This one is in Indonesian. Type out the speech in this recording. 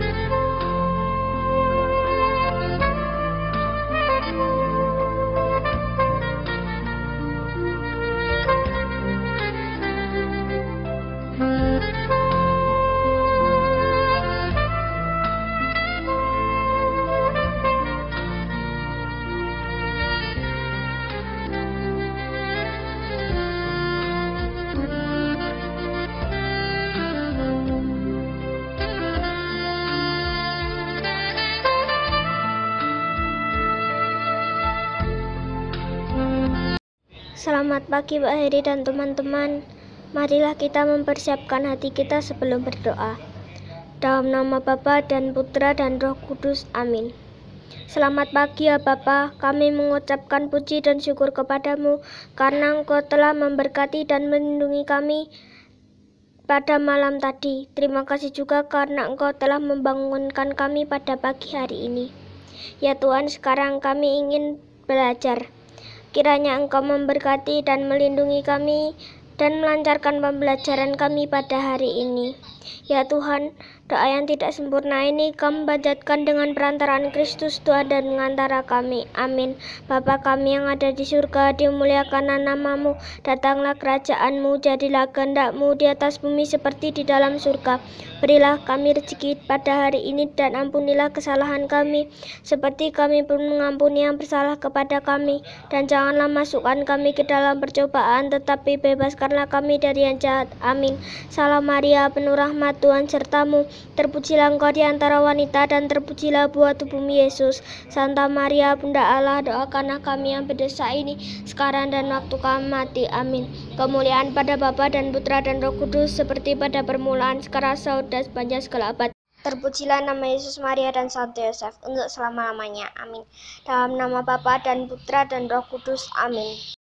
Thank you. Selamat pagi Pak Heri dan teman-teman. Marilah kita mempersiapkan hati kita sebelum berdoa. Dalam nama Bapa dan Putra dan Roh Kudus. Amin. Selamat pagi ya Bapa, kami mengucapkan puji dan syukur kepadamu karena Engkau telah memberkati dan melindungi kami pada malam tadi. Terima kasih juga karena Engkau telah membangunkan kami pada pagi hari ini. Ya Tuhan, sekarang kami ingin belajar. Kiranya Engkau memberkati dan melindungi kami dan melancarkan pembelajaran kami pada hari ini. Ya Tuhan, doa yang tidak sempurna ini kami panjatkan dengan perantaraan Kristus Tuhan dan mengantara kami. Amin. Bapa kami yang ada di surga, dimuliakan namamu, datanglah kerajaanmu, jadilah kehendakmu di atas bumi seperti di dalam surga. Berilah kami rezeki pada hari ini dan ampunilah kesalahan kami, seperti kami pun mengampuni yang bersalah kepada kami. Dan janganlah masukkan kami ke dalam percobaan, tetapi bebaskanlah kami dari yang jahat. Amin. Salam Maria, penuh rahmat Tuhan sertamu, terpujilah engkau di antara wanita dan terpujilah buah tubuhmu Yesus. Santa Maria, Bunda Allah, doakanlah kami yang berdosa ini sekarang dan waktu kami mati. Amin. Kemuliaan pada Bapa dan Putra dan Roh Kudus seperti pada permulaan, sekarang, dan sepanjang segala abad. Terpujilah nama Yesus, Maria, dan Santo Yosef untuk selama-lamanya. Amin. Dalam nama Bapa dan Putra dan Roh Kudus. Amin.